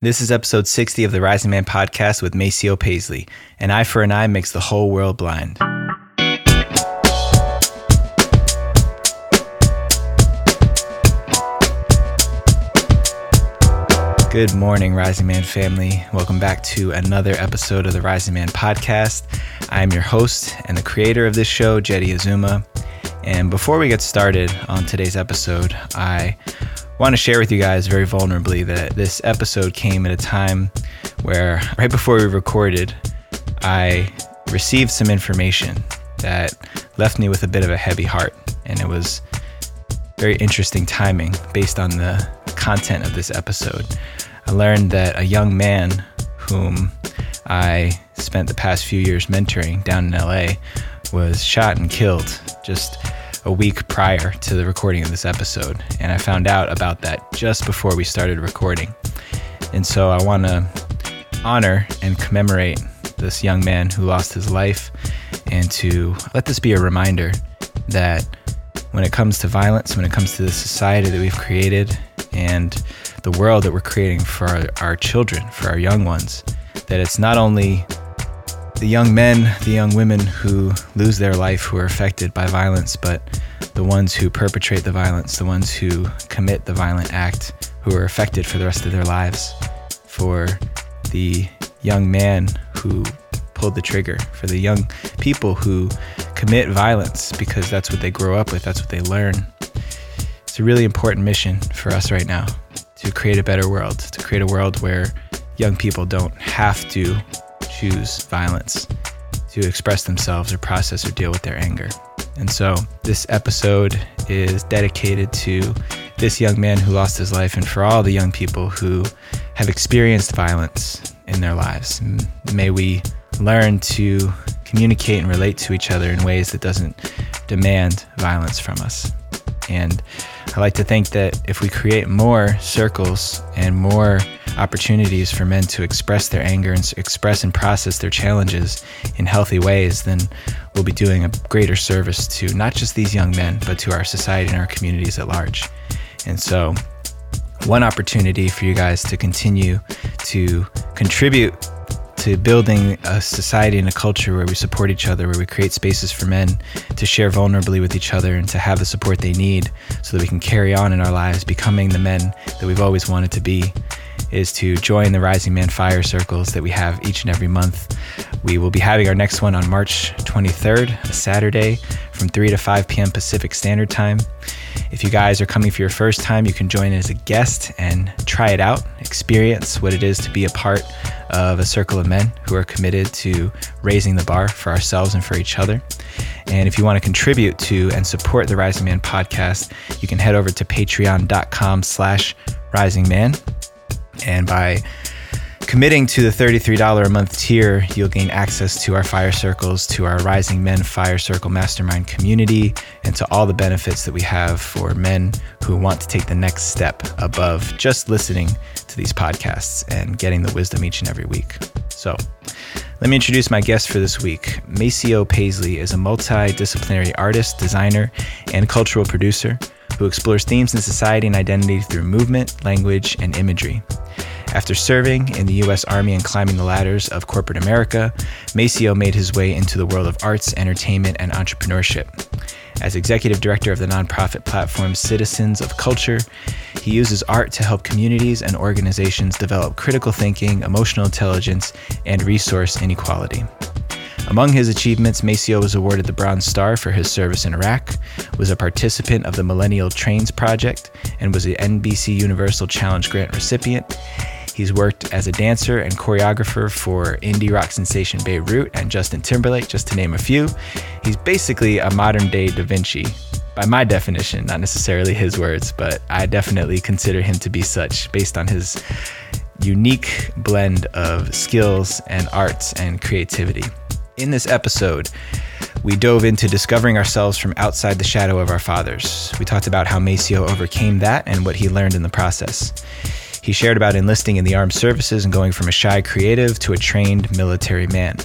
This is episode 60 of the Rising Man podcast with Maceo Paisley. An eye for an eye makes the whole world blind. Good morning, Rising Man family. Welcome back to another episode of the Rising Man podcast. I am your host and the creator of this show, Jeddy Azuma. And before we get started on today's episode, I want to share with you guys very vulnerably that this episode came at a time where, right before we recorded, I received some information that left me with a bit of a heavy heart. And it was very interesting timing based on the content of this episode. I learned that a young man whom I spent the past few years mentoring down in LA was shot and killed just a week prior to the recording of this episode. And I found out about that just before we started recording. And so I want to honor and commemorate this young man who lost his life and to let this be a reminder that when it comes to violence, when it comes to the society that we've created and the world that we're creating for our, our children, for our young ones, that it's not only the young men, the young women who lose their life who are affected by violence, but the ones who perpetrate the violence, the ones who commit the violent act, who are affected for the rest of their lives. For the young man who pulled the trigger, for the young people who commit violence because that's what they grow up with, that's what they learn. It's a really important mission for us right now to create a better world, to create a world where young people don't have to choose violence to express themselves or process or deal with their anger. And so this episode is dedicated to this young man who lost his life and for all the young people who have experienced violence in their lives. May we learn to communicate and relate to each other in ways that doesn't demand violence from us. And I like to think that if we create more circles and more opportunities for men to express their anger and express and process their challenges in healthy ways, then we'll be doing a greater service to not just these young men, but to our society and our communities at large. And so, one opportunity for you guys to continue to contribute to building a society and a culture where we support each other, where we create spaces for men to share vulnerably with each other and to have the support they need so that we can carry on in our lives becoming the men that we've always wanted to be is to join the Rising Man Fire Circles that we have each and every month. We will be having our next one on March 23rd, a Saturday, from 3 to 5 p.m. Pacific Standard Time. If you guys are coming for your first time, you can join as a guest and try it out, experience what it is to be a part of a circle of men who are committed to raising the bar for ourselves and for each other. And if you want to contribute to and support the Rising Man podcast, you can head over to patreon.com slash rising man and by committing to the $33 a month tier, you'll gain access to our fire circles, to our Rising Men Fire Circle Mastermind community, and to all the benefits that we have for men who want to take the next step above just listening to these podcasts and getting the wisdom each and every week. So, let me introduce my guest for this week. Maceo Paisley is a multidisciplinary artist, designer, and cultural producer who explores themes in society and identity through movement, language, and imagery. After serving in the U.S. Army and climbing the ladders of corporate America, Maceo made his way into the world of arts, entertainment, and entrepreneurship. As executive director of the nonprofit platform Citizens of Culture, he uses art to help communities and organizations develop critical thinking, emotional intelligence, and resource inequality. Among his achievements, Maceo was awarded the Bronze Star for his service in Iraq, was a participant of the Millennial Trains Project, and was an NBC Universal Challenge Grant recipient. He's worked as a dancer and choreographer for indie rock sensation Beirut and Justin Timberlake, just to name a few. He's basically a modern day Da Vinci, by my definition, not necessarily his words, but I definitely consider him to be such based on his unique blend of skills and arts and creativity. In this episode, we dove into discovering ourselves from outside the shadow of our fathers. We talked about how Maceo overcame that and what he learned in the process. He shared about enlisting in the armed services and going from a shy creative to a trained military man.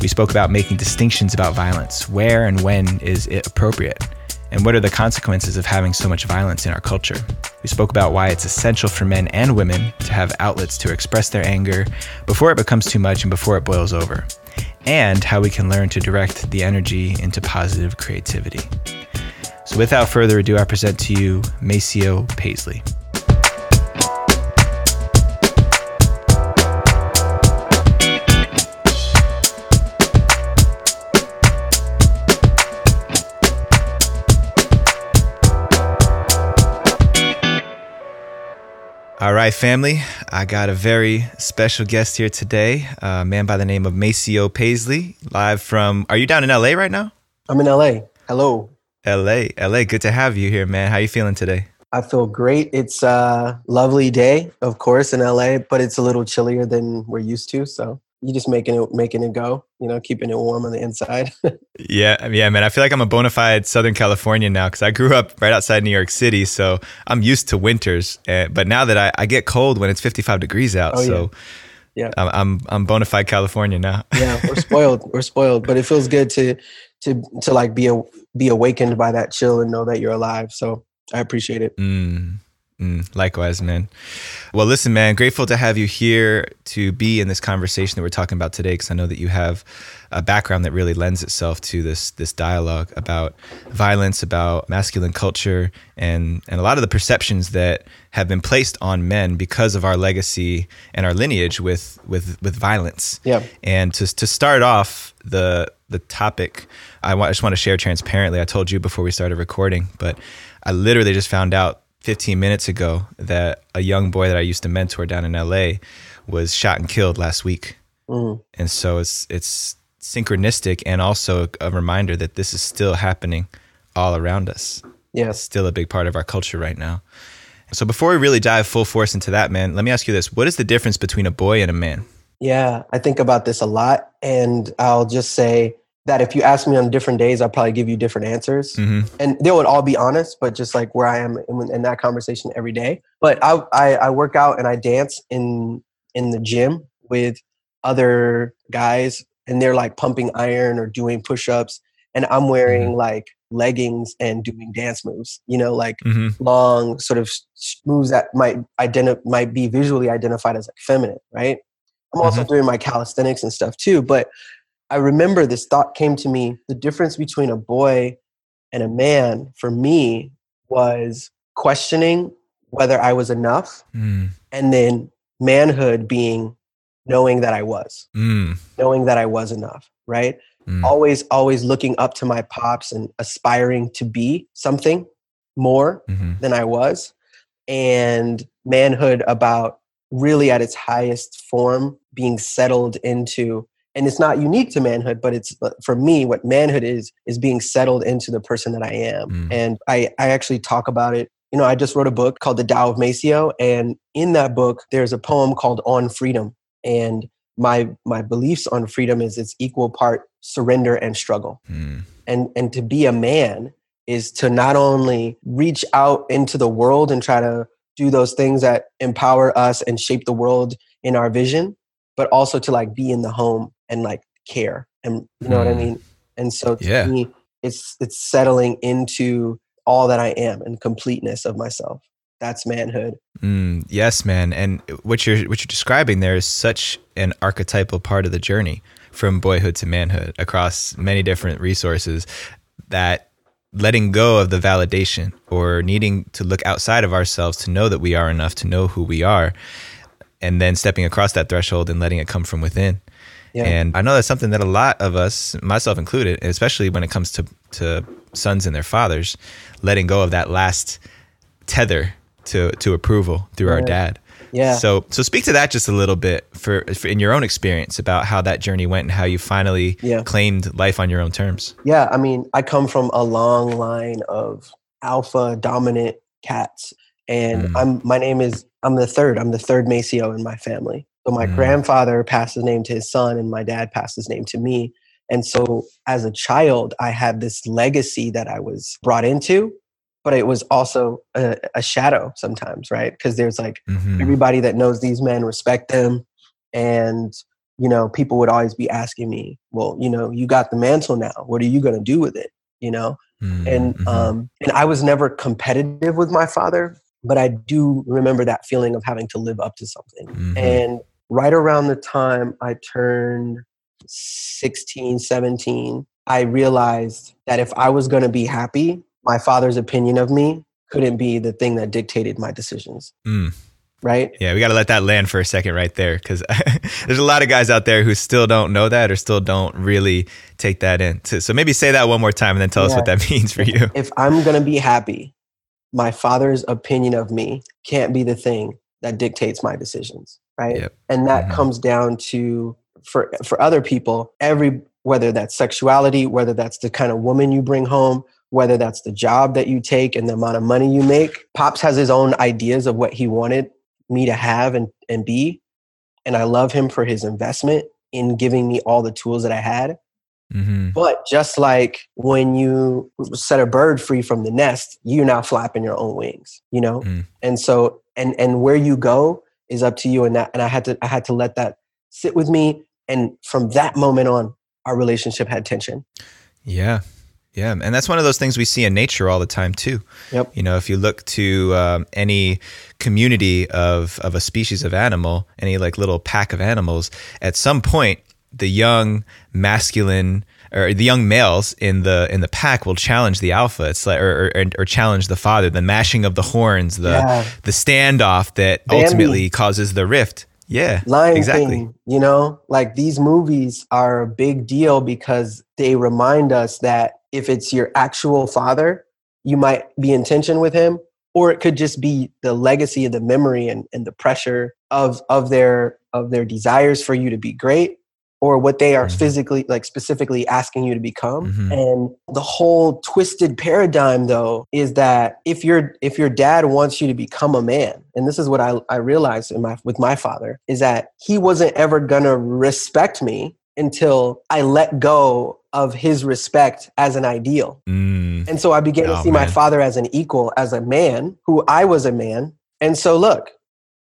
We spoke about making distinctions about violence. Where and when is it appropriate? And what are the consequences of having so much violence in our culture? We spoke about why it's essential for men and women to have outlets to express their anger before it becomes too much and before it boils over, and how we can learn to direct the energy into positive creativity. So, without further ado, I present to you Maceo Paisley. All right, family. I got a very special guest here today, a man by the name of Maceo Paisley, live from. Are you down in LA right now? I'm in LA. Hello. LA, LA. Good to have you here, man. How you feeling today? I feel great. It's a lovely day, of course, in LA, but it's a little chillier than we're used to. So you just making it making it go, you know, keeping it warm on the inside. yeah, yeah, man. I feel like I'm a bona fide Southern Californian now because I grew up right outside New York City, so I'm used to winters. Uh, but now that I, I get cold when it's 55 degrees out, oh, so yeah, I'm, I'm I'm bona fide California now. yeah, we're spoiled. We're spoiled, but it feels good to to to like be a, be awakened by that chill and know that you're alive. So I appreciate it. Mm. Mm, likewise, man. Well, listen, man, grateful to have you here to be in this conversation that we're talking about today, because I know that you have a background that really lends itself to this this dialogue about violence, about masculine culture, and and a lot of the perceptions that have been placed on men because of our legacy and our lineage with with with violence. Yeah. And to to start off the the topic, I, want, I just want to share transparently. I told you before we started recording, but I literally just found out 15 minutes ago that a young boy that I used to mentor down in LA was shot and killed last week. Mm. And so it's it's synchronistic and also a reminder that this is still happening all around us. Yeah. It's still a big part of our culture right now. So before we really dive full force into that, man, let me ask you this. What is the difference between a boy and a man? Yeah, I think about this a lot and I'll just say that if you ask me on different days, I'll probably give you different answers. Mm-hmm. And they would all be honest, but just like where I am in, in that conversation every day. But I, I, I work out and I dance in in the gym with other guys, and they're like pumping iron or doing push-ups, and I'm wearing mm-hmm. like leggings and doing dance moves. You know, like mm-hmm. long sort of moves that might identify might be visually identified as like feminine, right? I'm also mm-hmm. doing my calisthenics and stuff too, but I remember this thought came to me the difference between a boy and a man for me was questioning whether I was enough mm. and then manhood being knowing that I was, mm. knowing that I was enough, right? Mm. Always, always looking up to my pops and aspiring to be something more mm-hmm. than I was. And manhood about really at its highest form being settled into and it's not unique to manhood but it's uh, for me what manhood is is being settled into the person that i am mm. and i i actually talk about it you know i just wrote a book called the tao of maceo and in that book there's a poem called on freedom and my my beliefs on freedom is it's equal part surrender and struggle mm. and and to be a man is to not only reach out into the world and try to do those things that empower us and shape the world in our vision but also to like be in the home and like care and you know mm. what i hmm. mean and so to yeah. me it's it's settling into all that i am and completeness of myself that's manhood mm, yes man and what you're what you're describing there is such an archetypal part of the journey from boyhood to manhood across many different resources that letting go of the validation or needing to look outside of ourselves to know that we are enough to know who we are and then stepping across that threshold and letting it come from within yeah. And I know that's something that a lot of us, myself included, especially when it comes to, to sons and their fathers, letting go of that last tether to, to approval through right. our dad. Yeah. So so speak to that just a little bit for, for, in your own experience about how that journey went and how you finally yeah. claimed life on your own terms. Yeah, I mean, I come from a long line of alpha dominant cats and mm. I'm my name is I'm the third. I'm the third Maceo in my family. So my mm. grandfather passed his name to his son, and my dad passed his name to me. And so as a child, I had this legacy that I was brought into, but it was also a, a shadow sometimes, right? Because there's like mm-hmm. everybody that knows these men respect them. And, you know, people would always be asking me, well, you know, you got the mantle now. What are you going to do with it? You know? mm-hmm. and um, and I was never competitive with my father, but I do remember that feeling of having to live up to something. Mm-hmm. And right around the time I turned 16, 17, I realized that if I was going to be happy, my father's opinion of me couldn't be the thing that dictated my decisions. Mm. Right? Yeah, we got to let that land for a second right there because there's a lot of guys out there who still don't know that or still don't really take that in. So, maybe say that one more time and then tell yeah. us what that means for you. If I'm going to be happy, my father's opinion of me can't be the thing that dictates my decisions. Right? Yep. And that mm-hmm. comes down to for for other people every whether that's sexuality whether that's the kind of woman you bring home whether that's the job that you take and the amount of money you make pops has his own ideas of what he wanted me to have and, and be and i love him for his investment in giving me all the tools that i had mm-hmm. but just like when you set a bird free from the nest you're now flapping your own wings you know mm. and so and and where you go is up to you and that and i had to i had to let that sit with me and from that moment on, our relationship had tension. Yeah. Yeah, and that's one of those things we see in nature all the time too. Yep. You know, if you look to um, any community of of a species of animal, any like little pack of animals, at some point, the young masculine or the young males in the in the pack will challenge the alpha. It's like or or, or challenge the father. The mashing of the horns, the yeah. the standoff that ultimately causes the rift. Yeah. Lion exactly. King, you know, like these movies are a big deal because they remind us that if it's your actual father, you might be in tension with him, or it could just be the legacy of the memory and, and the pressure of of their of their desires for you to be great or what they are mm-hmm. physically like specifically asking you to become mm-hmm. and the whole twisted paradigm though is that if your if your dad wants you to become a man and this is what i, I realized in my with my father is that he wasn't ever gonna respect me until i let go of his respect as an ideal mm. and so i began oh, to see man. my father as an equal as a man who i was a man and so look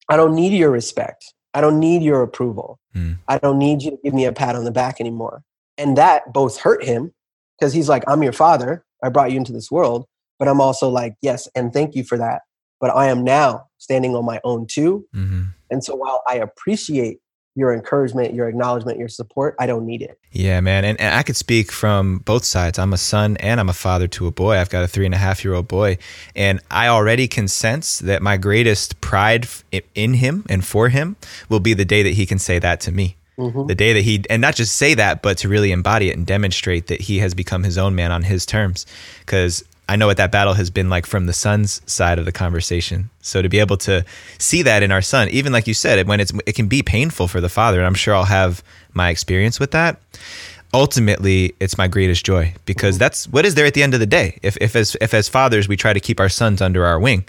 i don't need your respect I don't need your approval. Mm. I don't need you to give me a pat on the back anymore. And that both hurt him because he's like, I'm your father. I brought you into this world. But I'm also like, yes, and thank you for that. But I am now standing on my own too. Mm-hmm. And so while I appreciate your encouragement, your acknowledgement, your support. I don't need it. Yeah, man. And, and, I could speak from both sides. I'm a son and I'm a father to a boy. I've got a three and a half year old boy. And I already can sense that my greatest pride in him and for him will be the day that he can say that to me. Mm-hmm. The day that he, and not just say that, but to really embody it and demonstrate that he has become his own man on his terms. Because I know what that battle has been like from the son's side of the conversation. So to be able to see that in our son, even like you said, when it's it can be painful for the father, and I'm sure I'll have my experience with that. Ultimately, it's my greatest joy because that's what is there at the end of the day. If if as if as fathers we try to keep our sons under our wing,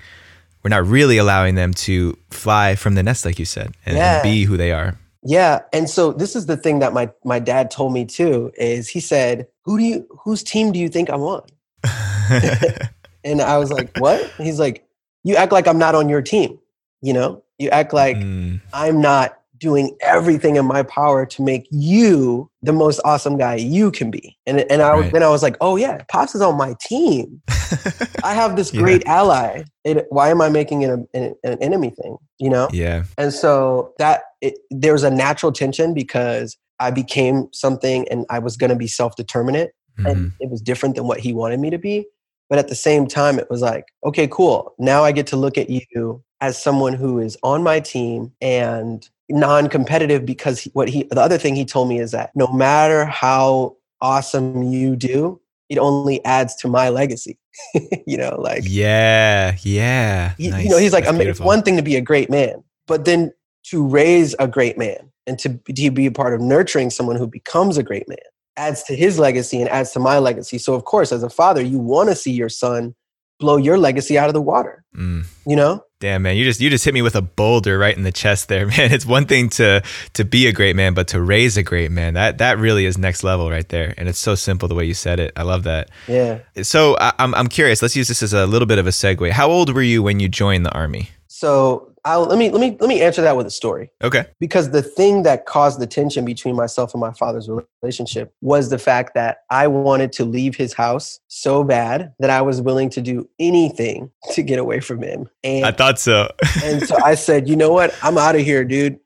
we're not really allowing them to fly from the nest, like you said, and, yeah. and be who they are. Yeah, and so this is the thing that my my dad told me too. Is he said, "Who do you whose team do you think I'm on?" and I was like, what? He's like, you act like I'm not on your team. You know, you act like mm. I'm not doing everything in my power to make you the most awesome guy you can be. And and I right. then I was like, oh yeah, Pops is on my team. I have this great yeah. ally. It, why am I making it a, an, an, enemy thing? You know? Yeah. And so that it, there was a natural tension because I became something and I was going to be self determinate, mm-hmm. and it was different than what he wanted me to be. But at the same time, it was like, okay, cool. Now I get to look at you as someone who is on my team and non-competitive because he, what he the other thing he told me is that no matter how awesome you do it only adds to my legacy you know like yeah yeah he, nice. you know he's like I mean, it's one thing to be a great man but then to raise a great man and to, to be a part of nurturing someone who becomes a great man adds to his legacy and adds to my legacy. So of course, as a father, you want to see your son blow your legacy out of the water. Mm. You know? Damn man, you just you just hit me with a boulder right in the chest there, man. It's one thing to to be a great man, but to raise a great man, that that really is next level right there. And it's so simple the way you said it. I love that. Yeah. So I, I'm I'm curious. Let's use this as a little bit of a segue. How old were you when you joined the army? So I'll, let me let me let me answer that with a story. Okay. Because the thing that caused the tension between myself and my father's relationship was the fact that I wanted to leave his house so bad that I was willing to do anything to get away from him. And I thought so. and so I said, you know what? I'm out of here, dude.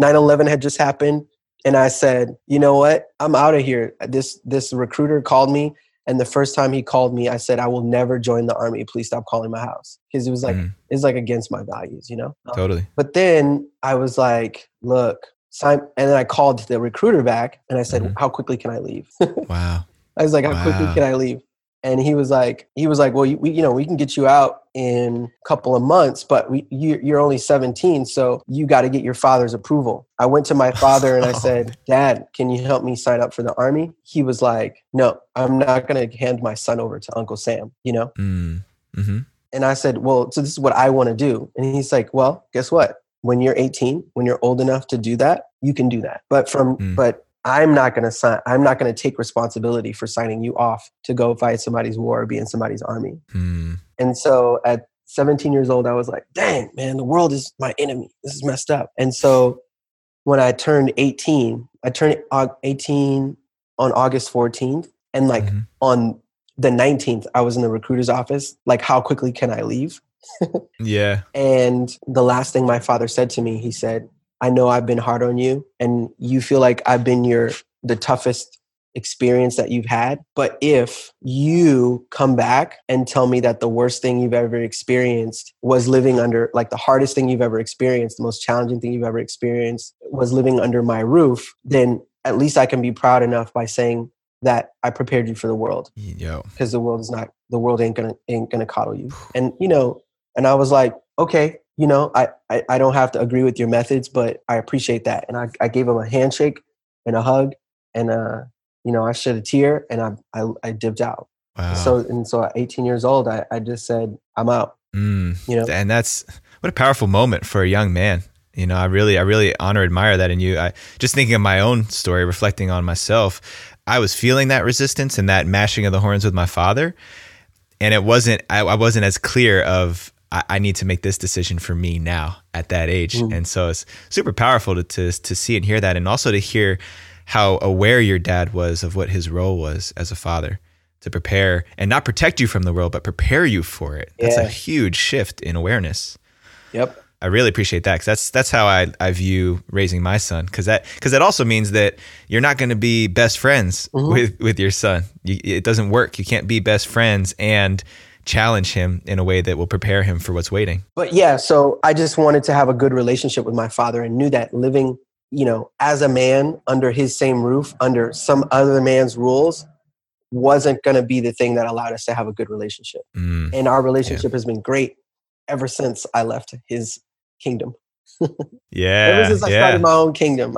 9-11 had just happened. And I said, you know what? I'm out of here. This this recruiter called me and the first time he called me, I said, I will never join the army. Please stop calling my house. Because it was like, mm. it's like against my values, you know? Um, totally. Um, but then I was like, look, sign. And then I called the recruiter back and I said, mm. how quickly can I leave? wow. I was like, how wow. quickly can I leave? And he was like he was like well we, you know we can get you out in a couple of months but we, you, you're only 17 so you got to get your father's approval i went to my father and i said dad can you help me sign up for the army he was like no i'm not going to hand my son over to uncle sam you know mm. mm-hmm. and i said well so this is what i want to do and he's like well guess what when you're 18 when you're old enough to do that you can do that but from mm. but I'm not going to sign. I'm not going to take responsibility for signing you off to go fight somebody's war or be in somebody's army. Hmm. And so at 17 years old, I was like, dang, man, the world is my enemy. This is messed up. And so when I turned 18, I turned 18 on August 14th. And like mm-hmm. on the 19th, I was in the recruiter's office. Like, how quickly can I leave? yeah. And the last thing my father said to me, he said, I know I've been hard on you and you feel like I've been your the toughest experience that you've had. But if you come back and tell me that the worst thing you've ever experienced was living under, like the hardest thing you've ever experienced, the most challenging thing you've ever experienced was living under my roof, then at least I can be proud enough by saying that I prepared you for the world. Yo. Because the world is not, the world ain't gonna, ain't gonna coddle you. And, you know, and I was like, okay, you know, I, I, I, don't have to agree with your methods, but I appreciate that. And I, I gave him a handshake and a hug and, uh, you know, I shed a tear and I, I, I dipped out. Wow. So, and so at 18 years old, I, I just said, I'm out, mm, you know, and that's what a powerful moment for a young man. You know, I really, I really honor, admire that in you. I just thinking of my own story, reflecting on myself, I was feeling that resistance and that mashing of the horns with my father. And it wasn't, I, I wasn't as clear of, I, I, need to make this decision for me now at that age. Mm. And so it's super powerful to, to, to see and hear that. And also to hear how aware your dad was of what his role was as a father to prepare and not protect you from the world, but prepare you for it. That's yeah. a huge shift in awareness. Yep. I really appreciate that because that's that's how I, I view raising my son because that because that also means that you're not going to be best friends mm-hmm. with with your son. You, it doesn't work. You can't be best friends and challenge him in a way that will prepare him for what's waiting. But yeah, so I just wanted to have a good relationship with my father and knew that living, you know, as a man under his same roof, under some other man's rules, wasn't going to be the thing that allowed us to have a good relationship. Mm, and our relationship yeah. has been great ever since I left his kingdom. yeah. ever since I yeah. started my own kingdom,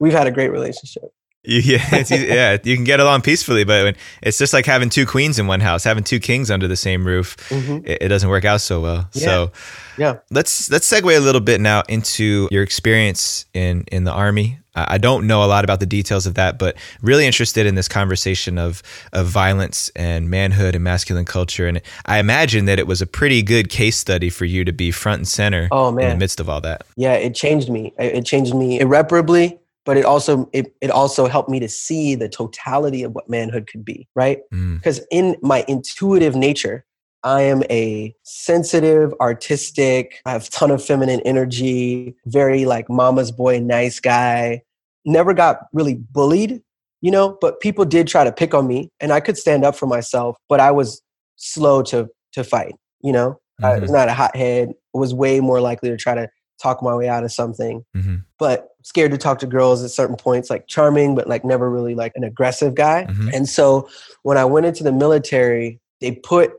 we've had a great relationship. yeah, yeah, you can get along peacefully, but when, it's just like having two queens in one house, having two kings under the same roof. Mm-hmm. It, it, doesn't work out so well. Yeah. So, yeah, let's let's segue a little bit now into your experience in in the army. I don't know a lot about the details of that, but really interested in this conversation of of violence and manhood and masculine culture. And I imagine that it was a pretty good case study for you to be front and center. Oh man, in the midst of all that. Yeah, it changed me. It changed me irreparably but it also it, it also helped me to see the totality of what manhood could be right because mm. in my intuitive nature i am a sensitive artistic i have a ton of feminine energy very like mama's boy nice guy never got really bullied you know but people did try to pick on me and i could stand up for myself but i was slow to to fight you know mm-hmm. i was not a hothead was way more likely to try to talk my way out of something. Mm-hmm. But scared to talk to girls at certain points, like charming, but like never really like an aggressive guy. Mm-hmm. And so when I went into the military, they put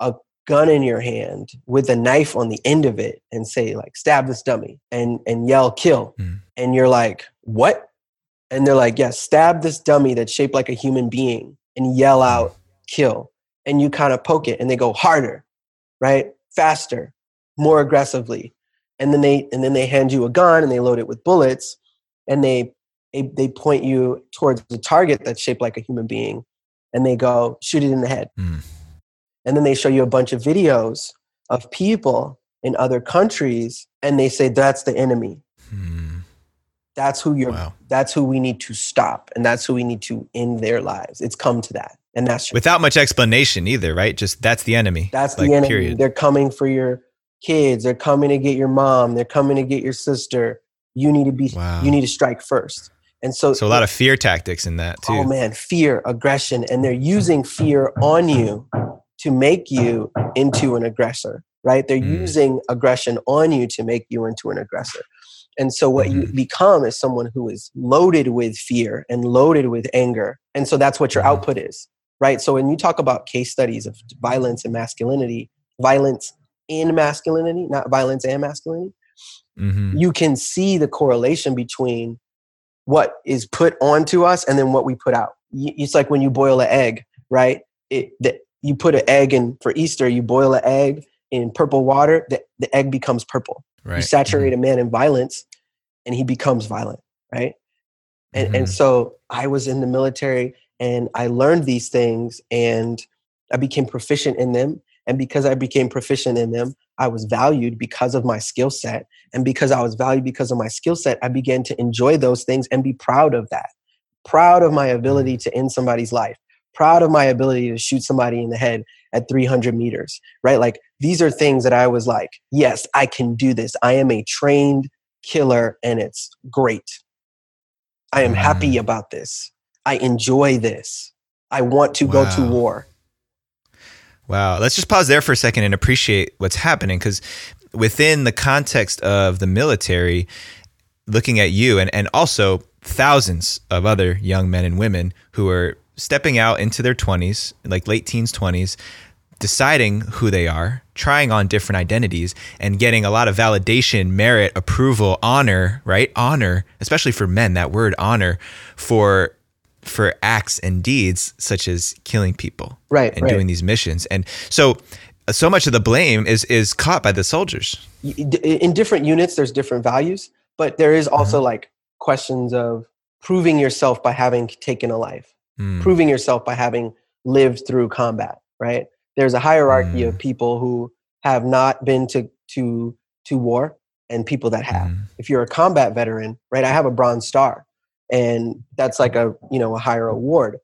a gun in your hand with a knife on the end of it and say like stab this dummy and and yell kill. Mm. And you're like, "What?" And they're like, "Yeah, stab this dummy that's shaped like a human being and yell mm. out kill." And you kind of poke it and they go harder, right? Faster, more aggressively and then they and then they hand you a gun and they load it with bullets and they they, they point you towards the target that's shaped like a human being and they go shoot it in the head mm. and then they show you a bunch of videos of people in other countries and they say that's the enemy. Hmm. That's who you're. Wow. That's who we need to stop, and that's who we need to end their lives. It's come to that, and that's without much explanation either, right? Just that's the enemy. That's like, the enemy. Period. They're coming for your kids. They're coming to get your mom. They're coming to get your sister. You need to be. Wow. You need to strike first. And so, so a lot of fear tactics in that too. Oh man, fear, aggression, and they're using fear on you to make you into an aggressor, right? They're mm. using aggression on you to make you into an aggressor. And so what mm-hmm. you become is someone who is loaded with fear and loaded with anger. And so that's what your mm-hmm. output is, right? So when you talk about case studies of violence and masculinity, violence in masculinity, not violence and masculinity, mm-hmm. you can see the correlation between what is put onto us and then what we put out. It's like when you boil an egg, right? It, the, you put an egg in for Easter, you boil an egg in purple water, the, the egg becomes purple. Right. You saturate mm-hmm. a man in violence and he becomes violent, right? And, mm-hmm. and so I was in the military and I learned these things and I became proficient in them. And because I became proficient in them, I was valued because of my skill set. And because I was valued because of my skill set, I began to enjoy those things and be proud of that. Proud of my ability mm. to end somebody's life. Proud of my ability to shoot somebody in the head at 300 meters, right? Like these are things that I was like, yes, I can do this. I am a trained killer and it's great. I am happy mm. about this. I enjoy this. I want to wow. go to war. Wow. Let's just pause there for a second and appreciate what's happening because within the context of the military, looking at you and, and also thousands of other young men and women who are stepping out into their 20s, like late teens, 20s, deciding who they are, trying on different identities, and getting a lot of validation, merit, approval, honor, right? Honor, especially for men, that word honor for for acts and deeds such as killing people right and right. doing these missions and so so much of the blame is is caught by the soldiers in different units there's different values but there is also mm-hmm. like questions of proving yourself by having taken a life mm. proving yourself by having lived through combat right there's a hierarchy mm. of people who have not been to to to war and people that have mm. if you're a combat veteran right i have a bronze star and that's like a you know a higher award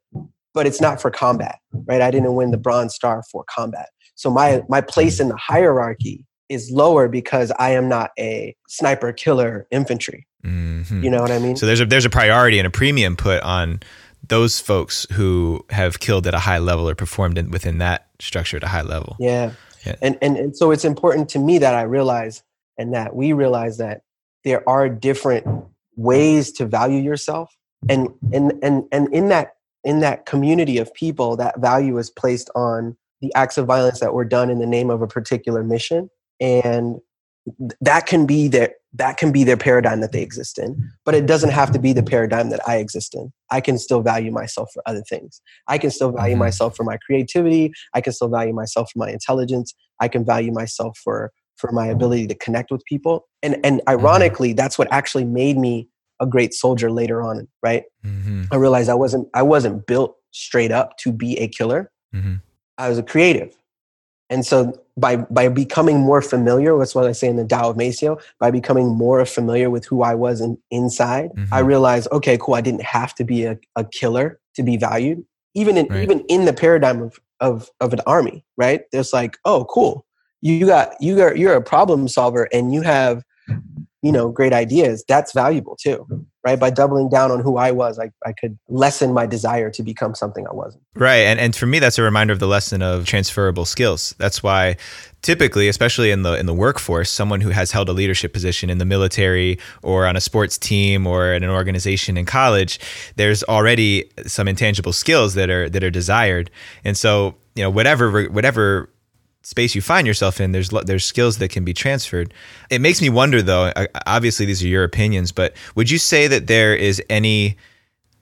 but it's not for combat right i didn't win the bronze star for combat so my my place in the hierarchy is lower because i am not a sniper killer infantry mm-hmm. you know what i mean so there's a there's a priority and a premium put on those folks who have killed at a high level or performed in, within that structure at a high level yeah. yeah. And, and and so it's important to me that i realize and that we realize that there are different ways to value yourself. And and and and in that in that community of people that value is placed on the acts of violence that were done in the name of a particular mission. And that can be their that can be their paradigm that they exist in. But it doesn't have to be the paradigm that i exist in. I can still value myself for other things. I can still value mm-hmm. myself for my creativity. I can still value myself for my intelligence. I can value myself for for my ability to connect with people. And and mm-hmm. ironically, that's what actually made me a great soldier later on, right? Mm-hmm. I realized I wasn't I wasn't built straight up to be a killer. Mm-hmm. I was a creative. And so by by becoming more familiar, that's what I say in the Tao of Maceo, by becoming more familiar with who I was in, inside, I mm-hmm. realized, okay, cool, I didn't have to be a, a killer to be valued. Even in right. even in the paradigm of, of of an army, right? There's like, oh, cool you got you got you're a problem solver and you have you know great ideas that's valuable too right? By doubling down on who i was i, I could lessen my desire to become something i wasn't. Right and, and for me that's a reminder of the lesson of transferable skills. That's why typically especially in the in the workforce someone who has held a leadership position in the military or on a sports team or in an organization in college there's already some intangible skills that are that are desired. And so you know whatever whatever space you find yourself in, there's there's skills that can be transferred. It makes me wonder, though. Obviously, these are your opinions, but would you say that there is any?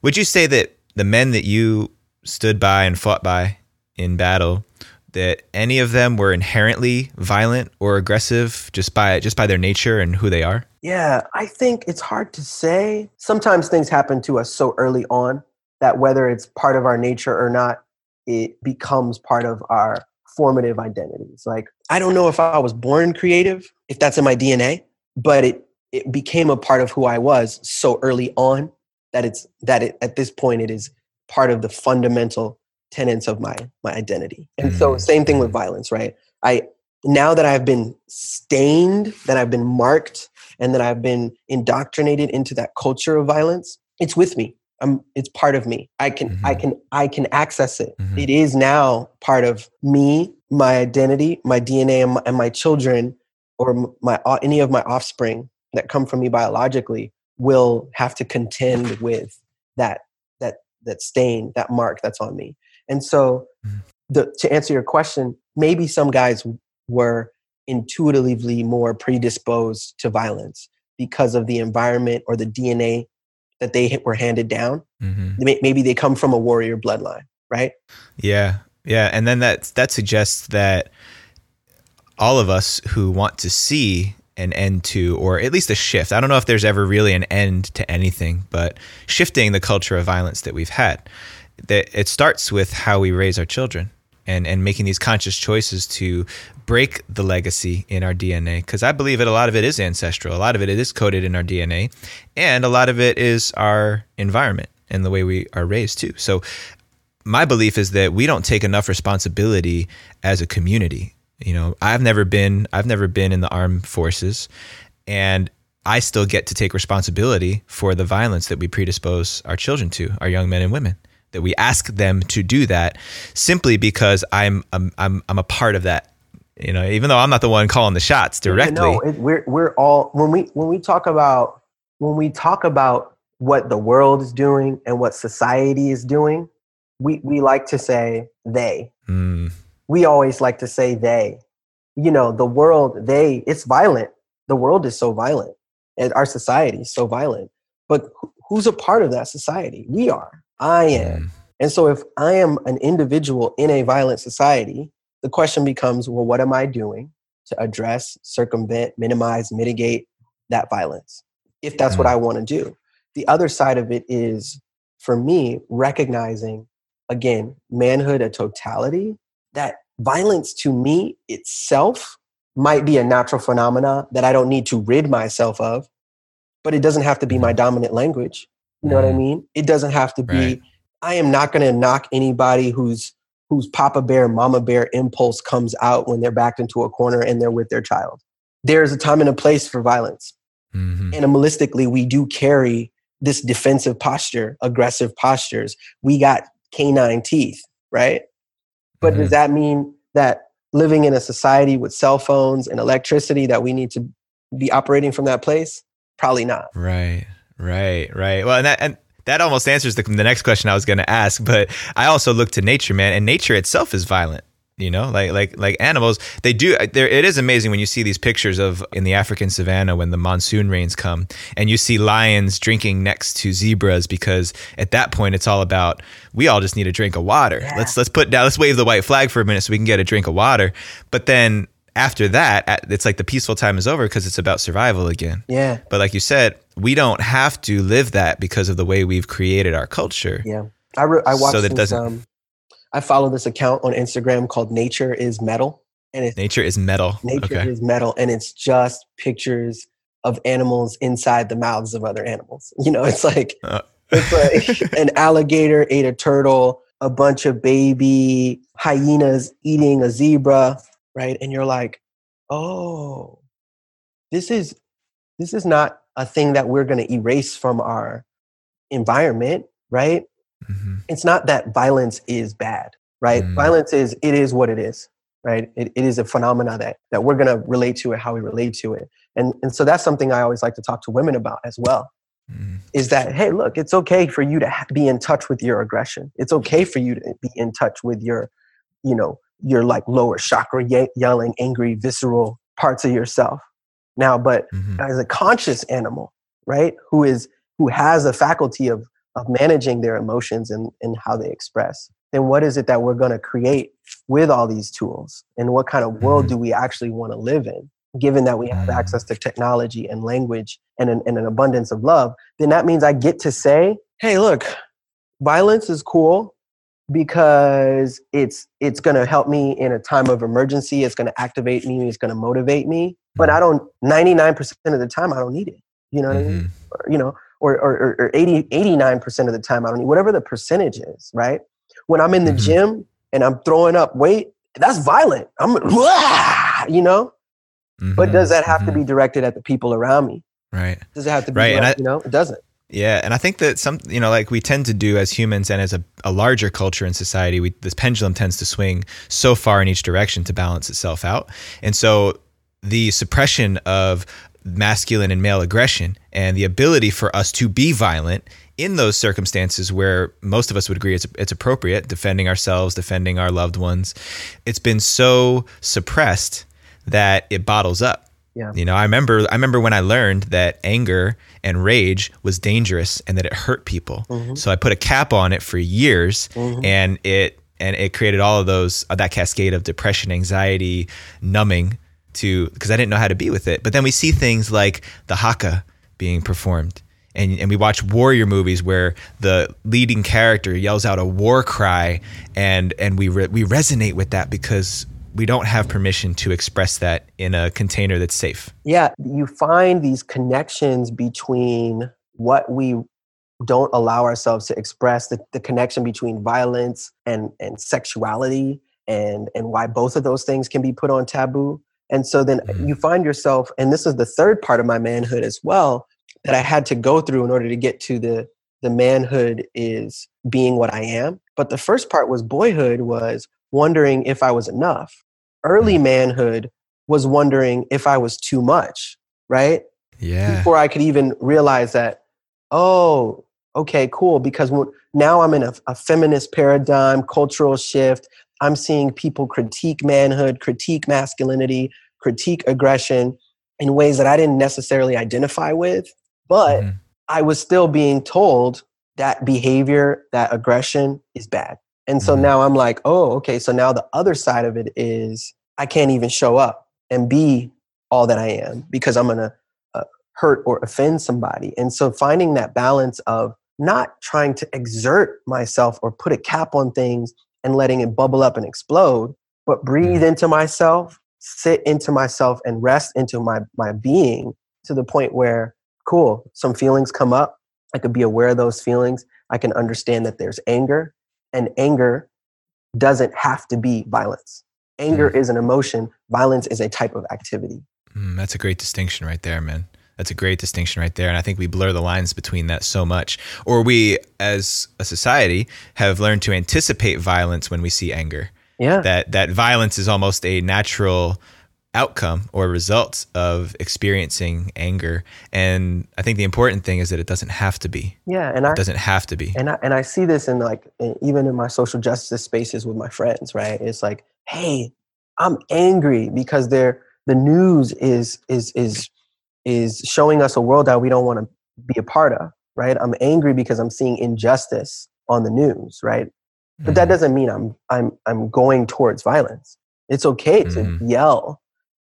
Would you say that the men that you stood by and fought by in battle, that any of them were inherently violent or aggressive just by just by their nature and who they are? Yeah, I think it's hard to say. Sometimes things happen to us so early on that whether it's part of our nature or not, it becomes part of our formative identities. Like, I don't know if I was born creative, if that's in my DNA, but it it became a part of who I was so early on that it's that it, at this point it is part of the fundamental tenets of my my identity. And so same thing with mm. violence, right? I now that I've been stained, that I've been marked, and that I've been indoctrinated into that culture of violence, it's with me. I'm, it's part of me. I can, mm-hmm. I can, I can access it. Mm-hmm. it. is now part of me, my identity, my DNA, and my, and my children, or my any of my offspring that come from me biologically will have to contend with that that that stain, that mark that's on me. And so, mm-hmm. the, to answer your question, maybe some guys were intuitively more predisposed to violence because of the environment or the DNA that they were handed down. Mm-hmm. Maybe they come from a warrior bloodline, right? Yeah, yeah, and then that that suggests that all of us who want to see an end to, or at least a shift. I don't know if there's ever really an end to anything, but shifting the culture of violence that we've had. That it starts with how we raise our children and and making these conscious choices to break the legacy in our DNA because I believe that a lot of it is ancestral, a lot of it is coded in our DNA, and a lot of it is our environment and the way we are raised too. So my belief is that we don't take enough responsibility as a community. You know, I've never been I've never been in the armed forces and I still get to take responsibility for the violence that we predispose our children to, our young men and women that we ask them to do that simply because I'm I'm I'm, I'm a part of that. You know, even though I'm not the one calling the shots directly. No, it, we're we're all when we when we talk about when we talk about what the world is doing and what society is doing, we we like to say they. Mm. We always like to say they. You know, the world they it's violent. The world is so violent, and our society is so violent. But who's a part of that society? We are I am. Mm. And so if I am an individual in a violent society, the question becomes well, what am I doing to address, circumvent, minimize, mitigate that violence? If that's mm. what I want to do. The other side of it is, for me, recognizing, again, manhood, a totality, that violence to me itself might be a natural phenomena that I don't need to rid myself of, but it doesn't have to be my mm-hmm. dominant language. You know mm. what I mm. mean? It doesn't have to be. Right. I am not going to knock anybody who's whose papa bear, mama bear impulse comes out when they're backed into a corner and they're with their child. There's a time and a place for violence. Mm-hmm. Animalistically, we do carry this defensive posture, aggressive postures. We got canine teeth, right? But mm-hmm. does that mean that living in a society with cell phones and electricity that we need to be operating from that place? Probably not. Right. Right, right. Well, and that and that almost answers the, the next question I was going to ask. But I also look to nature, man, and nature itself is violent. You know, like like like animals, they do. Uh, there, it is amazing when you see these pictures of in the African savannah when the monsoon rains come, and you see lions drinking next to zebras because at that point it's all about we all just need a drink of water. Yeah. Let's let's put down, let's wave the white flag for a minute so we can get a drink of water. But then after that, it's like the peaceful time is over because it's about survival again. Yeah. But like you said, we don't have to live that because of the way we've created our culture. Yeah. I, re- I watched so that doesn't. Um, I follow this account on Instagram called Nature is Metal. And it's, Nature is Metal. Nature okay. is Metal. And it's just pictures of animals inside the mouths of other animals. You know, it's like, uh. it's like an alligator ate a turtle, a bunch of baby hyenas eating a zebra right and you're like oh this is this is not a thing that we're going to erase from our environment right mm-hmm. it's not that violence is bad right mm. violence is it is what it is right it, it is a phenomena that that we're going to relate to it how we relate to it and and so that's something i always like to talk to women about as well mm. is that hey look it's okay for you to be in touch with your aggression it's okay for you to be in touch with your you know your like lower chakra ye- yelling angry visceral parts of yourself now but mm-hmm. as a conscious animal right who is who has a faculty of of managing their emotions and and how they express then what is it that we're going to create with all these tools and what kind of world mm-hmm. do we actually want to live in given that we have mm-hmm. access to technology and language and an, and an abundance of love then that means i get to say hey look violence is cool because it's it's going to help me in a time of emergency it's going to activate me it's going to motivate me but I don't. Ninety nine percent of the time, I don't need it. You know what mm-hmm. I mean? Mm-hmm. Or, you know, or or, or 89 percent of the time, I don't need whatever the percentage is. Right? When I'm in the mm-hmm. gym and I'm throwing up weight, that's violent. I'm, you know. Mm-hmm. But does that have to be mm-hmm. directed at the people around me? Right. Does it have to be? Right. Direct, I, you know, it doesn't. Yeah, and I think that some, you know, like we tend to do as humans and as a, a larger culture in society, we this pendulum tends to swing so far in each direction to balance itself out. And so the suppression of masculine and male aggression and the ability for us to be violent in those circumstances where most of us would agree it's, it's appropriate, defending ourselves, defending our loved ones, it's been so suppressed that it bottles up. Yeah. You know, I remember I remember when I learned that anger and rage was dangerous and that it hurt people. Mm-hmm. So I put a cap on it for years mm-hmm. and it and it created all of those uh, that cascade of depression, anxiety, numbing to because I didn't know how to be with it. But then we see things like the haka being performed. And, and we watch warrior movies where the leading character yells out a war cry and and we re- we resonate with that because we don't have permission to express that in a container that's safe. Yeah, you find these connections between what we don't allow ourselves to express, the, the connection between violence and, and sexuality, and, and why both of those things can be put on taboo. And so then mm-hmm. you find yourself, and this is the third part of my manhood as well, that I had to go through in order to get to the the manhood is being what I am. But the first part was boyhood was wondering if I was enough. Early manhood was wondering if I was too much, right? Yeah. Before I could even realize that, oh, okay, cool. Because now I'm in a, a feminist paradigm, cultural shift. I'm seeing people critique manhood, critique masculinity, critique aggression in ways that I didn't necessarily identify with. But mm. I was still being told that behavior, that aggression is bad. And so mm-hmm. now I'm like, oh, okay. So now the other side of it is I can't even show up and be all that I am because I'm going to uh, hurt or offend somebody. And so finding that balance of not trying to exert myself or put a cap on things and letting it bubble up and explode, but breathe mm-hmm. into myself, sit into myself, and rest into my, my being to the point where, cool, some feelings come up. I could be aware of those feelings. I can understand that there's anger and anger doesn't have to be violence. Anger mm. is an emotion, violence is a type of activity. Mm, that's a great distinction right there, man. That's a great distinction right there. And I think we blur the lines between that so much. Or we, as a society, have learned to anticipate violence when we see anger. Yeah. That that violence is almost a natural outcome or results of experiencing anger. And I think the important thing is that it doesn't have to be. Yeah, and it I, doesn't have to be. And I, and I see this in like even in my social justice spaces with my friends, right? It's like, hey, I'm angry because they're the news is is is is showing us a world that we don't want to be a part of, right? I'm angry because I'm seeing injustice on the news, right? But that mm-hmm. doesn't mean I'm I'm I'm going towards violence. It's okay to mm-hmm. yell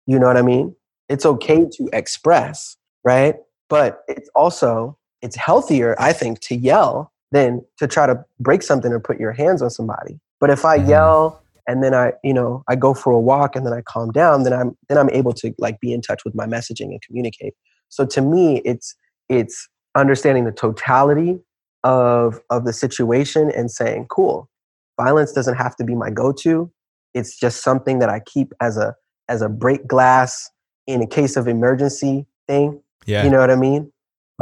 you know what I mean? It's okay to express, right? But it's also it's healthier, I think, to yell than to try to break something or put your hands on somebody. But if I mm-hmm. yell and then I, you know, I go for a walk and then I calm down, then I'm then I'm able to like be in touch with my messaging and communicate. So to me, it's it's understanding the totality of of the situation and saying, cool, violence doesn't have to be my go-to. It's just something that I keep as a as a break glass in a case of emergency thing. Yeah. You know what I mean?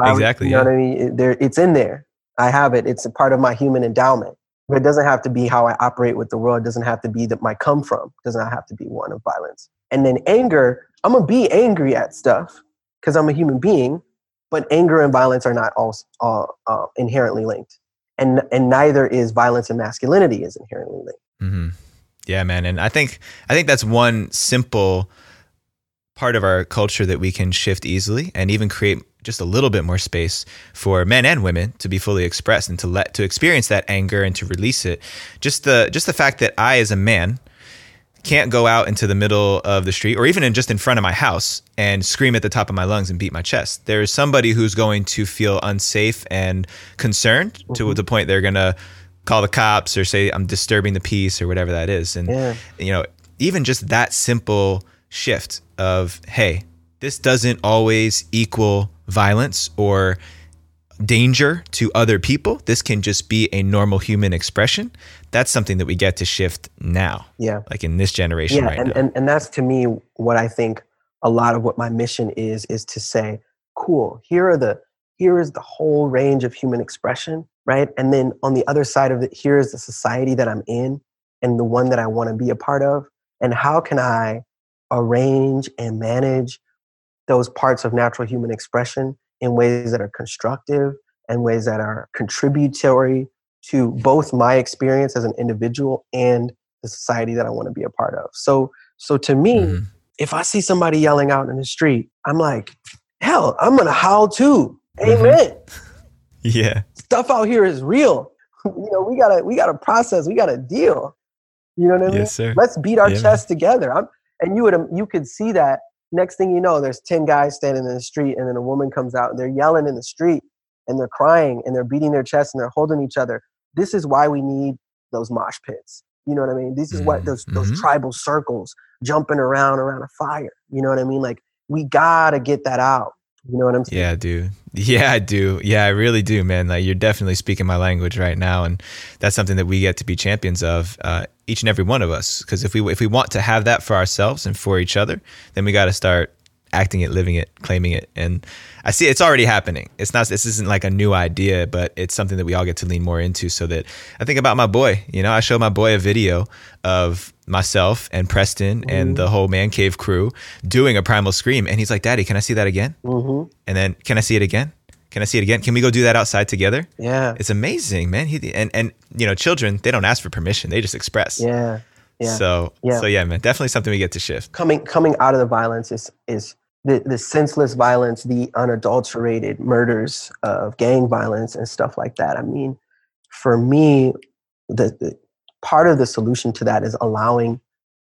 Exactly. You know yeah. what I mean? It, there, it's in there. I have it. It's a part of my human endowment. But it doesn't have to be how I operate with the world. It doesn't have to be that my come from. It does not have to be one of violence. And then anger, I'm gonna be angry at stuff because I'm a human being. But anger and violence are not all, all uh, inherently linked, and and neither is violence and masculinity is inherently linked. Mm-hmm. Yeah, man. And I think I think that's one simple part of our culture that we can shift easily and even create just a little bit more space for men and women to be fully expressed and to let to experience that anger and to release it. Just the just the fact that I as a man can't go out into the middle of the street or even in just in front of my house and scream at the top of my lungs and beat my chest. There is somebody who's going to feel unsafe and concerned mm-hmm. to the point they're going to call the cops or say I'm disturbing the peace or whatever that is. And yeah. you know, even just that simple shift of hey, this doesn't always equal violence or danger to other people. This can just be a normal human expression. That's something that we get to shift now. Yeah. Like in this generation yeah, right and, now. And, and that's to me what I think a lot of what my mission is, is to say, cool, here are the here is the whole range of human expression, right? And then on the other side of it, here is the society that I'm in and the one that I want to be a part of. And how can I arrange and manage those parts of natural human expression in ways that are constructive and ways that are contributory to both my experience as an individual and the society that I want to be a part of. So so to me, mm-hmm. if I see somebody yelling out in the street, I'm like, hell, I'm gonna howl too. Mm-hmm. Amen. Yeah. Stuff out here is real. you know, we gotta we gotta process, we gotta deal. You know what I mean? Yes, sir. Let's beat our yeah. chest together. I'm, and you would you could see that next thing you know, there's 10 guys standing in the street, and then a woman comes out and they're yelling in the street and they're crying and they're beating their chest and they're holding each other. This is why we need those mosh pits. You know what I mean? This is what those those mm-hmm. tribal circles jumping around around a fire. You know what I mean? Like we gotta get that out. You know what I'm saying? Yeah, dude. Yeah, I do. Yeah, I really do, man. Like you're definitely speaking my language right now, and that's something that we get to be champions of, uh, each and every one of us. Because if we if we want to have that for ourselves and for each other, then we got to start acting it, living it, claiming it. And I see it's already happening. It's not this isn't like a new idea, but it's something that we all get to lean more into so that I think about my boy, you know, I show my boy a video of myself and Preston mm-hmm. and the whole man cave crew doing a primal scream and he's like, "Daddy, can I see that again?" Mm-hmm. And then, "Can I see it again?" Can I see it again? Can we go do that outside together? Yeah. It's amazing, man. He, and and you know, children, they don't ask for permission. They just express. Yeah. Yeah. So yeah. so yeah, man, definitely something we get to shift. Coming coming out of the violence is is the, the senseless violence, the unadulterated murders of gang violence and stuff like that. I mean, for me, the, the part of the solution to that is allowing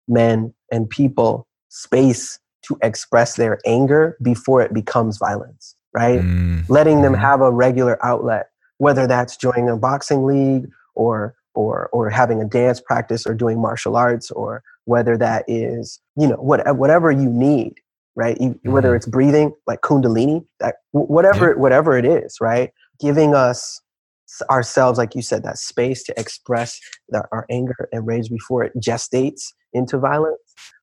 men and people space to express their anger before it becomes violence, right? Mm. Letting them mm-hmm. have a regular outlet, whether that's joining a boxing league or or or having a dance practice or doing martial arts or whether that is, you know, what, whatever you need right? You, mm-hmm. Whether it's breathing, like Kundalini, that, whatever, yeah. whatever it is, right? Giving us ourselves, like you said, that space to express the, our anger and rage before it gestates into violence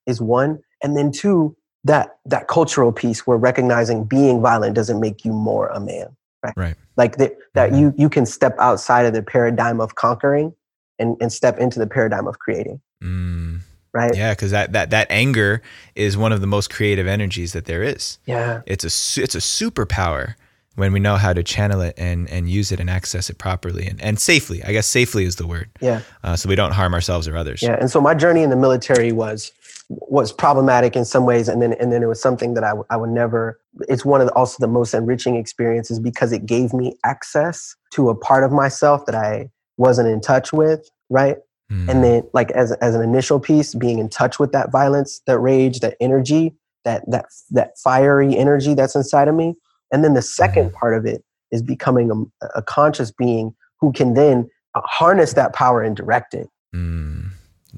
is one. And then two, that that cultural piece where recognizing being violent doesn't make you more a man, right? Right. Like the, that mm-hmm. you you can step outside of the paradigm of conquering and, and step into the paradigm of creating. Mm right? Yeah, because that, that that anger is one of the most creative energies that there is. Yeah, it's a it's a superpower when we know how to channel it and and use it and access it properly and, and safely. I guess safely is the word. Yeah. Uh, so we don't harm ourselves or others. Yeah, and so my journey in the military was was problematic in some ways and then and then it was something that I, w- I would never it's one of the, also the most enriching experiences because it gave me access to a part of myself that I wasn't in touch with right Mm. And then like as as an initial piece, being in touch with that violence, that rage, that energy, that that that fiery energy that's inside of me. And then the second mm. part of it is becoming a, a conscious being who can then uh, harness that power and direct it. Mm.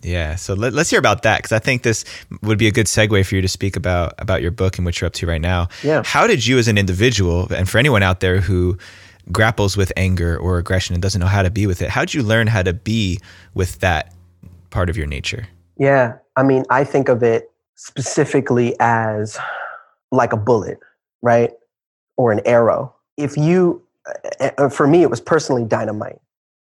Yeah, so let, us hear about that because I think this would be a good segue for you to speak about about your book and what you're up to right now. Yeah, how did you, as an individual, and for anyone out there who grapples with anger or aggression and doesn't know how to be with it. How'd you learn how to be with that part of your nature? Yeah. I mean, I think of it specifically as like a bullet, right? Or an arrow. If you, uh, uh, for me, it was personally dynamite,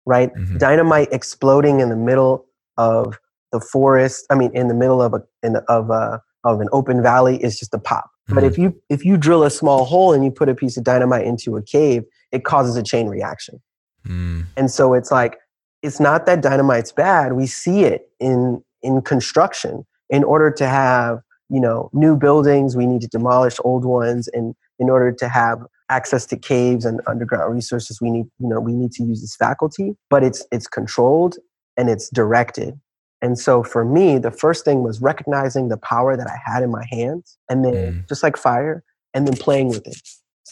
right? Mm-hmm. Dynamite exploding in the middle of the forest. I mean, in the middle of a, in the, of a, of an open valley is just a pop. Mm-hmm. But if you if you drill a small hole and you put a piece of dynamite into a cave, it causes a chain reaction. Mm. And so it's like, it's not that dynamite's bad. We see it in in construction. In order to have, you know, new buildings, we need to demolish old ones. And in order to have access to caves and underground resources, we need, you know, we need to use this faculty. But it's it's controlled and it's directed. And so for me, the first thing was recognizing the power that I had in my hands, and then mm. just like fire, and then playing with it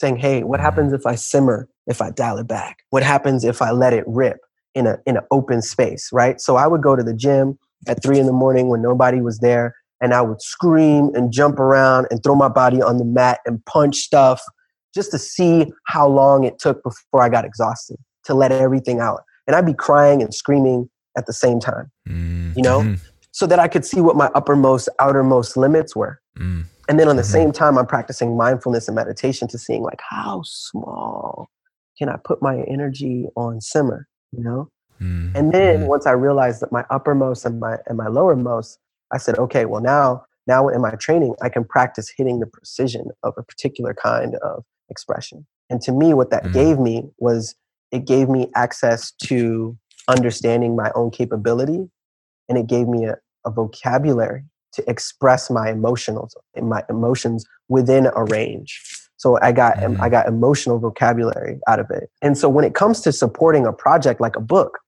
saying, hey, what happens if I simmer, if I dial it back? What happens if I let it rip in a in an open space, right? So I would go to the gym at three in the morning when nobody was there, and I would scream and jump around and throw my body on the mat and punch stuff just to see how long it took before I got exhausted to let everything out. And I'd be crying and screaming at the same time, mm-hmm. you know, so that I could see what my uppermost, outermost limits were. Mm-hmm. And then on the mm-hmm. same time, I'm practicing mindfulness and meditation to seeing like how small can I put my energy on simmer, you know? Mm-hmm. And then mm-hmm. once I realized that my uppermost and my and my lowermost, I said, okay, well now now in my training, I can practice hitting the precision of a particular kind of expression. And to me, what that mm-hmm. gave me was it gave me access to understanding my own capability and it gave me a, a vocabulary to express my emotionals my emotions within a range. So i got mm-hmm. i got emotional vocabulary out of it. And so when it comes to supporting a project like a book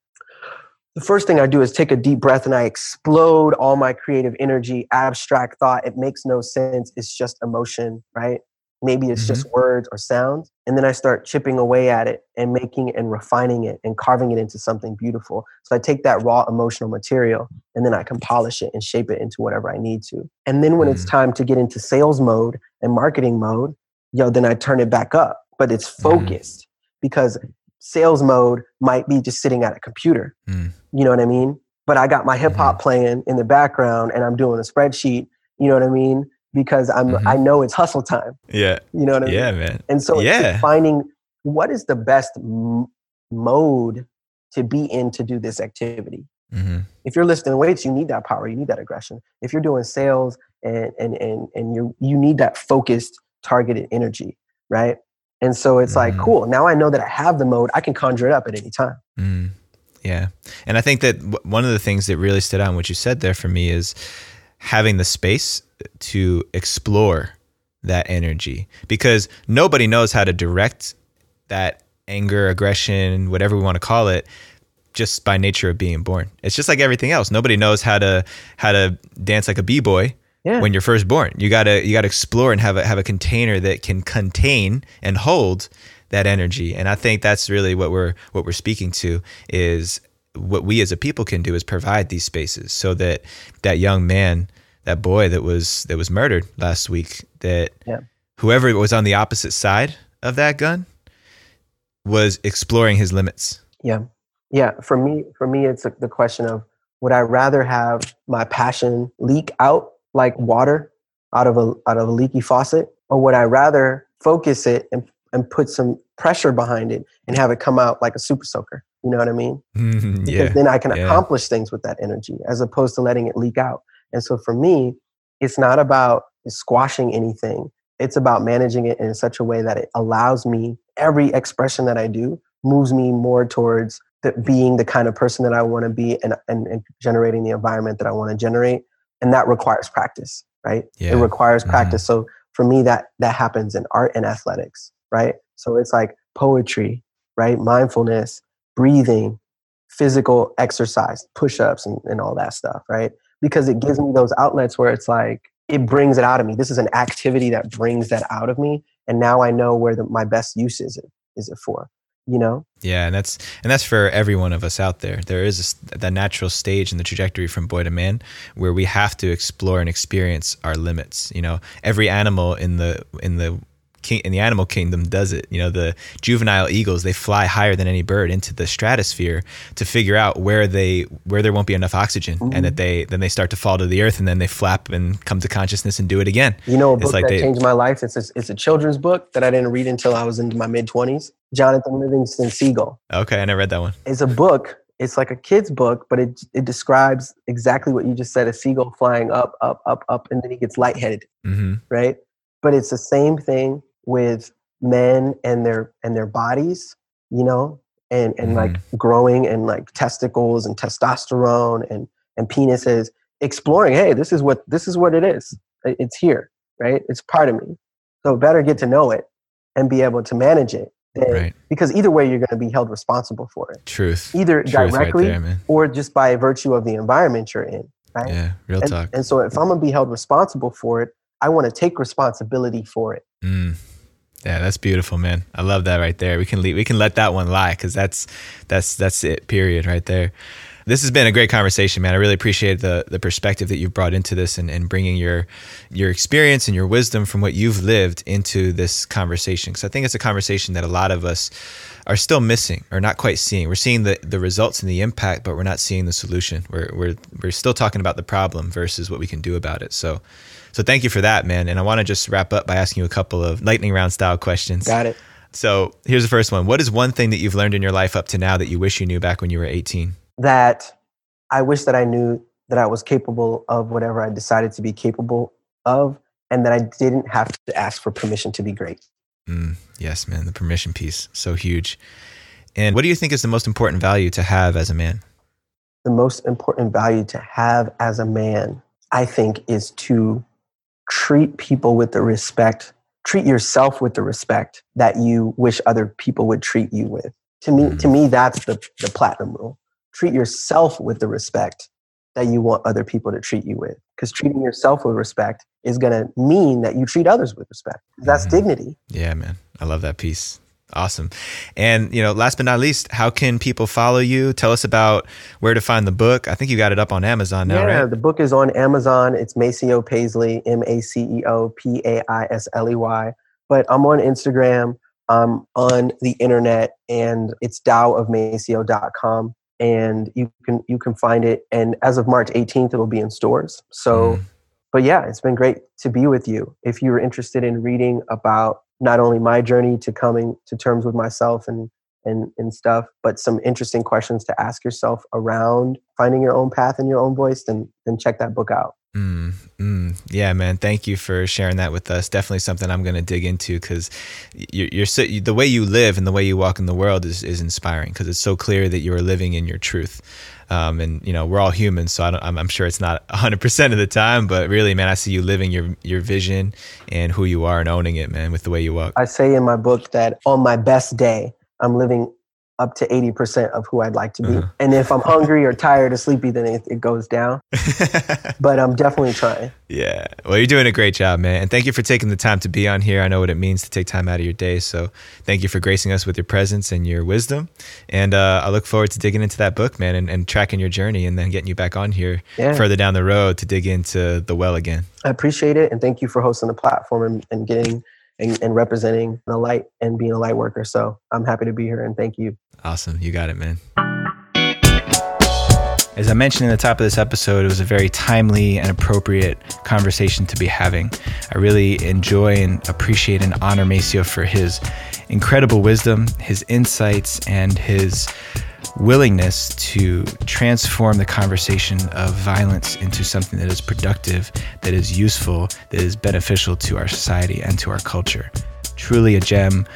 the first thing i do is take a deep breath and i explode all my creative energy abstract thought. It makes no sense. It's just emotion right maybe it's mm-hmm. just words or sounds and then i start chipping away at it and making and refining it and carving it into something beautiful so i take that raw emotional material and then i can polish it and shape it into whatever i need to and then when mm-hmm. it's mm. time to get into sales mode and marketing mode yo then i turn it back up but it's mm. focused mm-hmm. because sales mode might be just sitting at a computer mm. you know what i mean but i got my hip hop mm-hmm. playing in the background and i'm doing a spreadsheet you know what i mean because I'm mm-hmm. I know it's hustle time. Yeah. You know what I mean? Yeah, man. And so yeah. finding what is the best m- mode to be in to do this activity. Mm-hmm. If you're lifting weights, you need that power, you need that aggression. If you're doing sales and and and and you you need that focused, targeted energy, right? And so it's mm-hmm. like, cool. Now I know that I have the mode. I can conjure it up at any time. Mm. Yeah, and I think that w- one of the things that really stood out in what you said there for me is having the space to explore that energy because nobody knows how to direct that anger, aggression, whatever we want to call it just by nature of being born. It's just like everything else. Nobody knows how to how to dance like a b-boy yeah. when you're first born. You got to you got to explore and have a have a container that can contain and hold that energy. And I think that's really what we're what we're speaking to is what we as a people can do is provide these spaces so that that young man that boy that was that was murdered last week that yeah. whoever was on the opposite side of that gun was exploring his limits. Yeah. Yeah. For me for me it's the question of would i rather have my passion leak out like water out of a out of a leaky faucet or would i rather focus it and and put some pressure behind it and have it come out like a super soaker? You know what i mean? Mm-hmm, because then i can yeah. accomplish things with that energy as opposed to letting it leak out and so for me, it's not about squashing anything. It's about managing it in such a way that it allows me every expression that I do moves me more towards the, being the kind of person that I want to be and, and, and, generating the environment that I want to generate. And that requires practice, right? Yeah. It requires mm-hmm. practice. Mm-hmm. So for me, that that happens in art and athletics, right? So it's like poetry, right? Mindfulness, breathing, physical exercise, push-ups and, and all that stuff, right? Because it gives me those outlets where it's like it brings it out of me. This is an activity that brings that out of me, and now I know where the, my best use is it is it for you know? Yeah and that's and that's for every one of us out there. There is that natural stage in the trajectory from boy to man where we have to explore and experience our limits you know? Every animal in the in the in the animal kingdom does it. You know, the juvenile eagles they fly higher than any bird into the stratosphere to figure out where they where there won't be enough oxygen, mm-hmm. and that they then they start to fall to the earth, and then they flap and come to consciousness and do it again. You know, a book like that they, changed my life. It's a, it's a children's book that I didn't read until I was into my mid twenties. Jonathan Livingston Seagull. Okay, I never read that one. It's a book it's like a kid's book, but it it describes exactly what you just said: a seagull flying up, up, up, up, and then he gets lightheaded, mm-hmm. right? But it's the same thing with men and their and their bodies you know and and mm-hmm. like growing and like testicles and testosterone and and penises exploring hey this is what this is what it is. It's here right? It's part of me. So better get to know it and be able to manage it right. because either way you're going to be held responsible for it. Truth. Either truth directly right there, or just by virtue of the environment you're in right? Yeah real and, talk. and so if i'm going to be held responsible for it i want to take responsibility for it. Mm. Yeah, that's beautiful, man. I love that right there. We can leave, we can let that one lie because that's that's that's it. Period, right there. This has been a great conversation, man. I really appreciate the the perspective that you've brought into this and, and bringing your your experience and your wisdom from what you've lived into this conversation. Because I think it's a conversation that a lot of us are still missing or not quite seeing. We're seeing the, the results and the impact, but we're not seeing the solution. We're, we're, we're still talking about the problem versus what we can do about it. So, so thank you for that, man. And I want to just wrap up by asking you a couple of lightning round style questions. Got it. So here's the first one. What is one thing that you've learned in your life up to now that you wish you knew back when you were 18? That I wish that I knew that I was capable of whatever I decided to be capable of and that I didn't have to ask for permission to be great. Mm, yes, man. The permission piece, so huge. And what do you think is the most important value to have as a man? The most important value to have as a man, I think, is to treat people with the respect, treat yourself with the respect that you wish other people would treat you with. To me, mm. to me, that's the, the platinum rule. Treat yourself with the respect that you want other people to treat you with. Because treating yourself with respect is going to mean that you treat others with respect. That's mm-hmm. dignity. Yeah, man. I love that piece. Awesome. And, you know, last but not least, how can people follow you? Tell us about where to find the book. I think you got it up on Amazon now, yeah, right? the book is on Amazon. It's Maceo Paisley, M A C E O P A I S L E Y. But I'm on Instagram, I'm on the internet, and it's taoofmaceo.com and you can you can find it and as of march 18th it'll be in stores so mm. but yeah it's been great to be with you if you're interested in reading about not only my journey to coming to terms with myself and and, and stuff but some interesting questions to ask yourself around finding your own path and your own voice then then check that book out Mm, mm, yeah, man. Thank you for sharing that with us. Definitely something I'm going to dig into because you're, you're so, the way you live and the way you walk in the world is, is inspiring because it's so clear that you are living in your truth. Um, and you know, we're all humans, so I am I'm sure it's not 100% of the time, but really, man, I see you living your your vision and who you are and owning it, man, with the way you walk. I say in my book that on my best day, I'm living up to 80% of who I'd like to be. Uh-huh. And if I'm hungry or tired or sleepy, then it, it goes down. but I'm definitely trying. Yeah. Well, you're doing a great job, man. And thank you for taking the time to be on here. I know what it means to take time out of your day. So thank you for gracing us with your presence and your wisdom. And uh, I look forward to digging into that book, man, and, and, tracking your journey and then getting you back on here yeah. further down the road to dig into the well again. I appreciate it. And thank you for hosting the platform and, and getting and, and representing the light and being a light worker. So I'm happy to be here and thank you. Awesome. You got it, man. As I mentioned in the top of this episode, it was a very timely and appropriate conversation to be having. I really enjoy and appreciate and honor Maceo for his incredible wisdom, his insights, and his willingness to transform the conversation of violence into something that is productive, that is useful, that is beneficial to our society and to our culture. Truly a gem,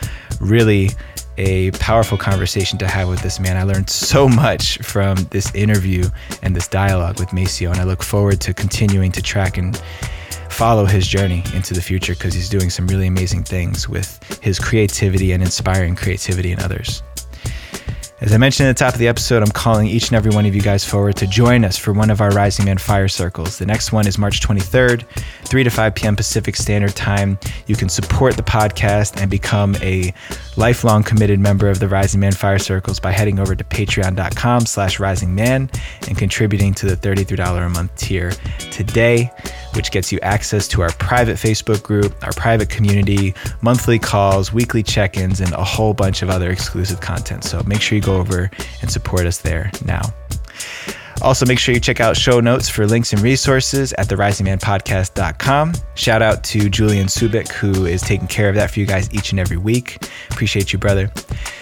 really a powerful conversation to have with this man. I learned so much from this interview and this dialogue with Maceo, and I look forward to continuing to track and follow his journey into the future because he's doing some really amazing things with his creativity and inspiring creativity in others. As I mentioned at the top of the episode, I'm calling each and every one of you guys forward to join us for one of our Rising Man Fire Circles. The next one is March 23rd, 3 to 5 p.m. Pacific Standard Time. You can support the podcast and become a lifelong committed member of the Rising Man Fire Circles by heading over to patreon.com slash risingman and contributing to the $33 a month tier today which gets you access to our private Facebook group, our private community, monthly calls, weekly check ins, and a whole bunch of other exclusive content. So make sure you go over and support us there now. Also, make sure you check out show notes for links and resources at therisingmanpodcast.com. Shout out to Julian Subik, who is taking care of that for you guys each and every week. Appreciate you, brother.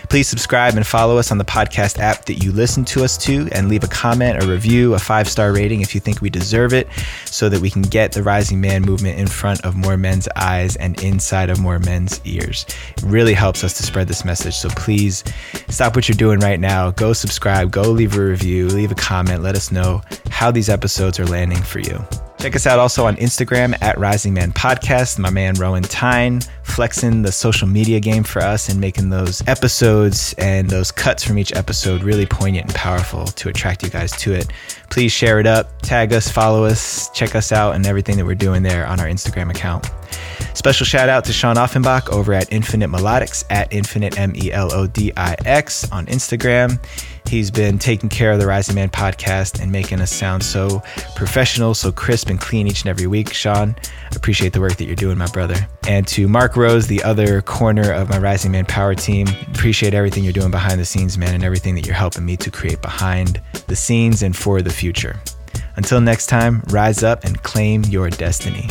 Please subscribe and follow us on the podcast app that you listen to us to and leave a comment, a review, a five star rating if you think we deserve it so that we can get the Rising Man movement in front of more men's eyes and inside of more men's ears. It really helps us to spread this message. So please stop what you're doing right now. Go subscribe, go leave a review, leave a comment, let us know how these episodes are landing for you. Check us out also on Instagram at Rising Man Podcast. My man Rowan Tyne flexing the social media game for us and making those episodes and those cuts from each episode really poignant and powerful to attract you guys to it. Please share it up, tag us, follow us, check us out, and everything that we're doing there on our Instagram account. Special shout out to Sean Offenbach over at Infinite Melodix at Infinite M E L O D I X on Instagram. He's been taking care of the Rising Man podcast and making us sound so professional, so crisp and clean each and every week. Sean, appreciate the work that you're doing, my brother. And to Mark Rose, the other corner of my Rising Man Power team, appreciate everything you're doing behind the scenes, man, and everything that you're helping me to create behind the scenes and for the future. Until next time, rise up and claim your destiny.